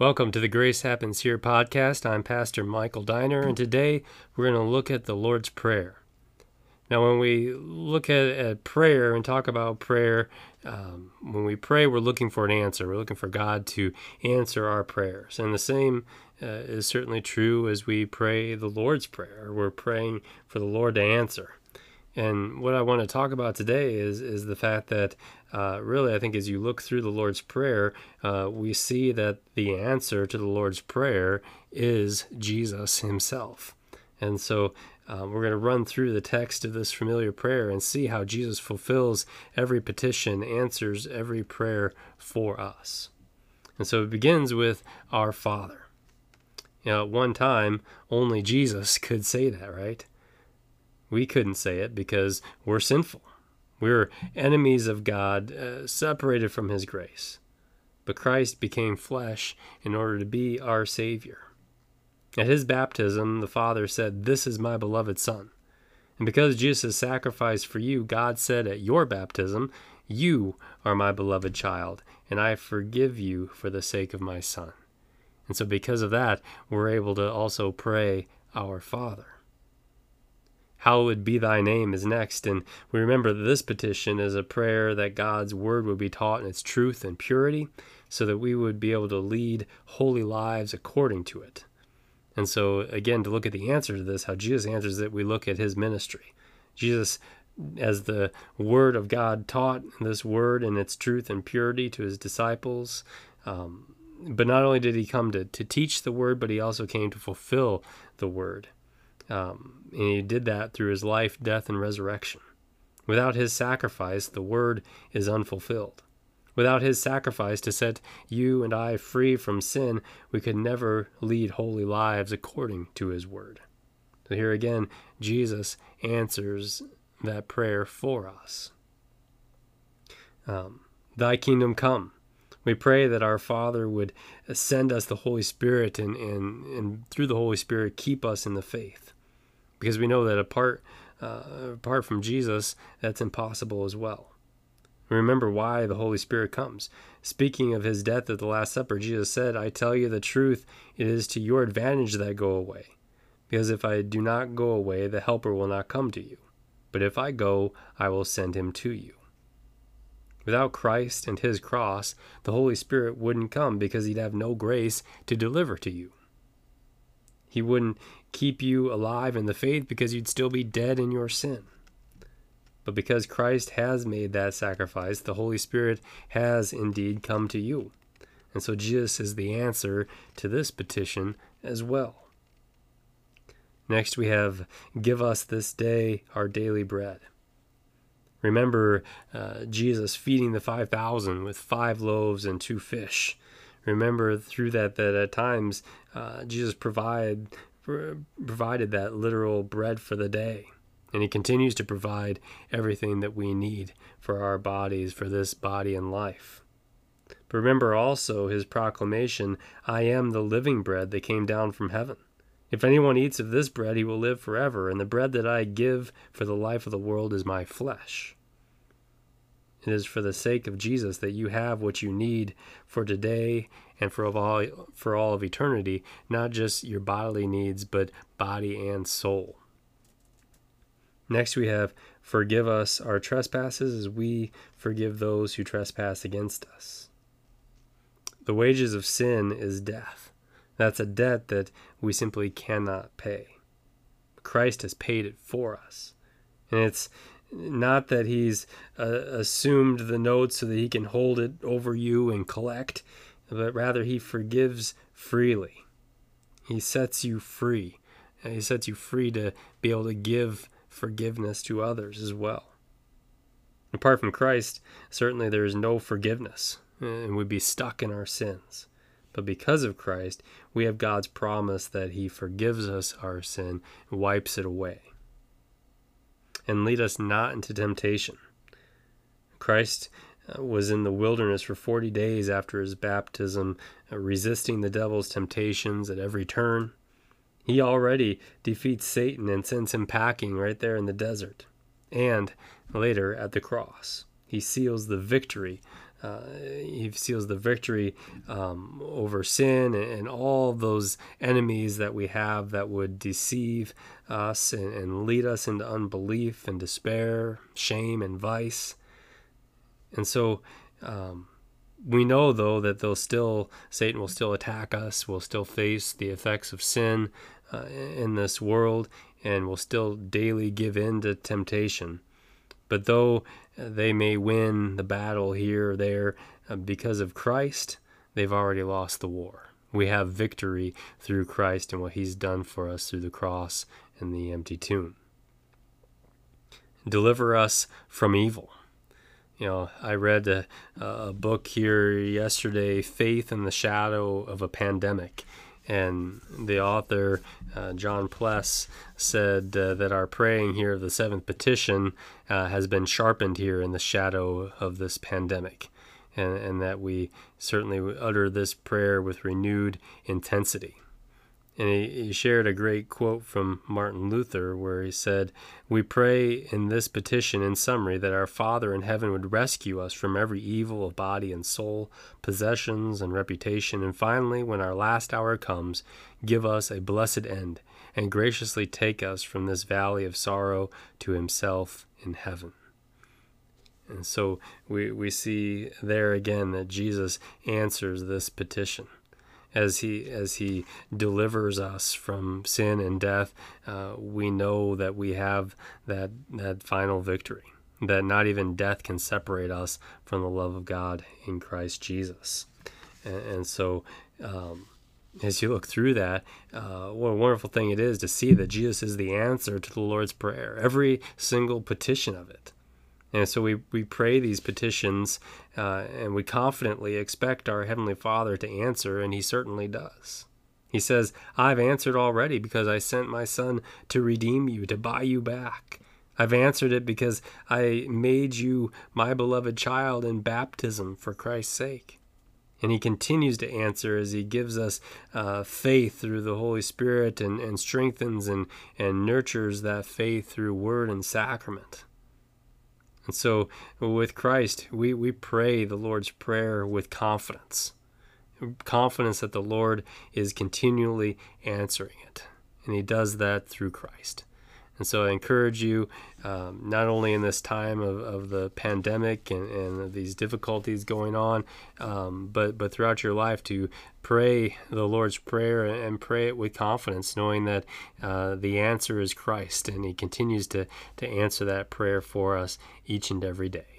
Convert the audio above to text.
Welcome to the Grace Happens Here podcast. I'm Pastor Michael Diner, and today we're going to look at the Lord's Prayer. Now, when we look at, at prayer and talk about prayer, um, when we pray, we're looking for an answer. We're looking for God to answer our prayers. And the same uh, is certainly true as we pray the Lord's Prayer. We're praying for the Lord to answer. And what I want to talk about today is is the fact that uh, really I think as you look through the Lord's Prayer, uh, we see that the answer to the Lord's Prayer is Jesus Himself. And so um, we're going to run through the text of this familiar prayer and see how Jesus fulfills every petition, answers every prayer for us. And so it begins with our Father. You know, at one time, only Jesus could say that, right? We couldn't say it because we're sinful. We're enemies of God, uh, separated from His grace. But Christ became flesh in order to be our Savior. At His baptism, the Father said, This is my beloved Son. And because Jesus' sacrificed for you, God said at your baptism, You are my beloved child, and I forgive you for the sake of my Son. And so, because of that, we're able to also pray, Our Father. Hallowed be thy name is next. And we remember that this petition is a prayer that God's word would be taught in its truth and purity so that we would be able to lead holy lives according to it. And so, again, to look at the answer to this, how Jesus answers it, we look at his ministry. Jesus, as the word of God, taught this word and its truth and purity to his disciples. Um, but not only did he come to, to teach the word, but he also came to fulfill the word. Um, and he did that through his life, death, and resurrection. Without his sacrifice, the word is unfulfilled. Without his sacrifice to set you and I free from sin, we could never lead holy lives according to his word. So here again, Jesus answers that prayer for us. Um, Thy kingdom come. We pray that our Father would send us the Holy Spirit and, and, and through the Holy Spirit keep us in the faith because we know that apart uh, apart from Jesus, that's impossible as well. Remember why the Holy Spirit comes. Speaking of his death at the Last Supper, Jesus said, I tell you the truth, it is to your advantage that I go away. Because if I do not go away, the Helper will not come to you. But if I go, I will send him to you. Without Christ and his cross, the Holy Spirit wouldn't come because he'd have no grace to deliver to you. He wouldn't keep you alive in the faith because you'd still be dead in your sin. But because Christ has made that sacrifice, the Holy Spirit has indeed come to you. And so Jesus is the answer to this petition as well. Next, we have Give us this day our daily bread. Remember uh, Jesus feeding the 5,000 with five loaves and two fish. Remember through that that at times uh, Jesus provide provided that literal bread for the day. And he continues to provide everything that we need for our bodies, for this body and life. But remember also his proclamation I am the living bread that came down from heaven. If anyone eats of this bread, he will live forever, and the bread that I give for the life of the world is my flesh. It is for the sake of Jesus that you have what you need for today and for all for all of eternity, not just your bodily needs, but body and soul. Next we have forgive us our trespasses as we forgive those who trespass against us. The wages of sin is death. That's a debt that we simply cannot pay. Christ has paid it for us. And it's not that he's uh, assumed the note so that he can hold it over you and collect but rather he forgives freely. He sets you free. And he sets you free to be able to give forgiveness to others as well. Apart from Christ, certainly there is no forgiveness, and we'd be stuck in our sins. But because of Christ, we have God's promise that He forgives us our sin wipes it away. And lead us not into temptation. Christ uh, was in the wilderness for 40 days after his baptism, uh, resisting the devil's temptations at every turn. He already defeats Satan and sends him packing right there in the desert. And later at the cross, he seals the victory Uh, he seals the victory um, over sin and, and, all those enemies that we have that would deceive us and, and lead us into unbelief and despair, shame and vice. And so um, we know, though, that they'll still Satan will still attack us. We'll still face the effects of sin uh, in this world, and we'll still daily give in to temptation. But though they may win the battle here or there uh, because of Christ, they've already lost the war. We have victory through Christ and what he's done for us through the cross and the empty tomb. Deliver us from evil. You know, I read a, a book here yesterday, Faith in the Shadow of a Pandemic and the author, uh, John Pless, said uh, that our praying here of the seventh petition uh, has been sharpened here in the shadow of this pandemic, and, and that we certainly utter this prayer with renewed intensity. And he, he shared a great quote from Martin Luther where he said, We pray in this petition, in summary, that our Father in heaven would rescue us from every evil of body and soul, possessions and reputation, and finally, when our last hour comes, give us a blessed end, and graciously take us from this valley of sorrow to Himself in heaven. And so we, we see there again that Jesus answers this petition as he as he delivers us from sin and death, uh, we know that we have that that final victory. That not even death can separate us from the love of God in Christ Jesus. And, and so, um, as you look through that, uh, what a wonderful thing it is to see that Jesus is the answer to the Lord's Prayer. Every single petition of it. And so we, we pray these petitions uh, and we confidently expect our Heavenly Father to answer, and He certainly does. He says, I've answered already because I sent my Son to redeem you, to buy you back. I've answered it because I made you my beloved child in baptism for Christ's sake. And he continues to answer as he gives us uh, faith through the Holy Spirit and, and strengthens and, and nurtures that faith through word and sacrament. And so with Christ, we, we pray the Lord's Prayer with confidence confidence that the Lord is continually answering it. And He does that through Christ. And so I encourage you, um, not only in this time of, of the pandemic and, and these difficulties going on, um, but, but throughout your life to pray the Lord's Prayer and pray it with confidence, knowing that uh, the answer is Christ and He continues to, to answer that prayer for us each and every day.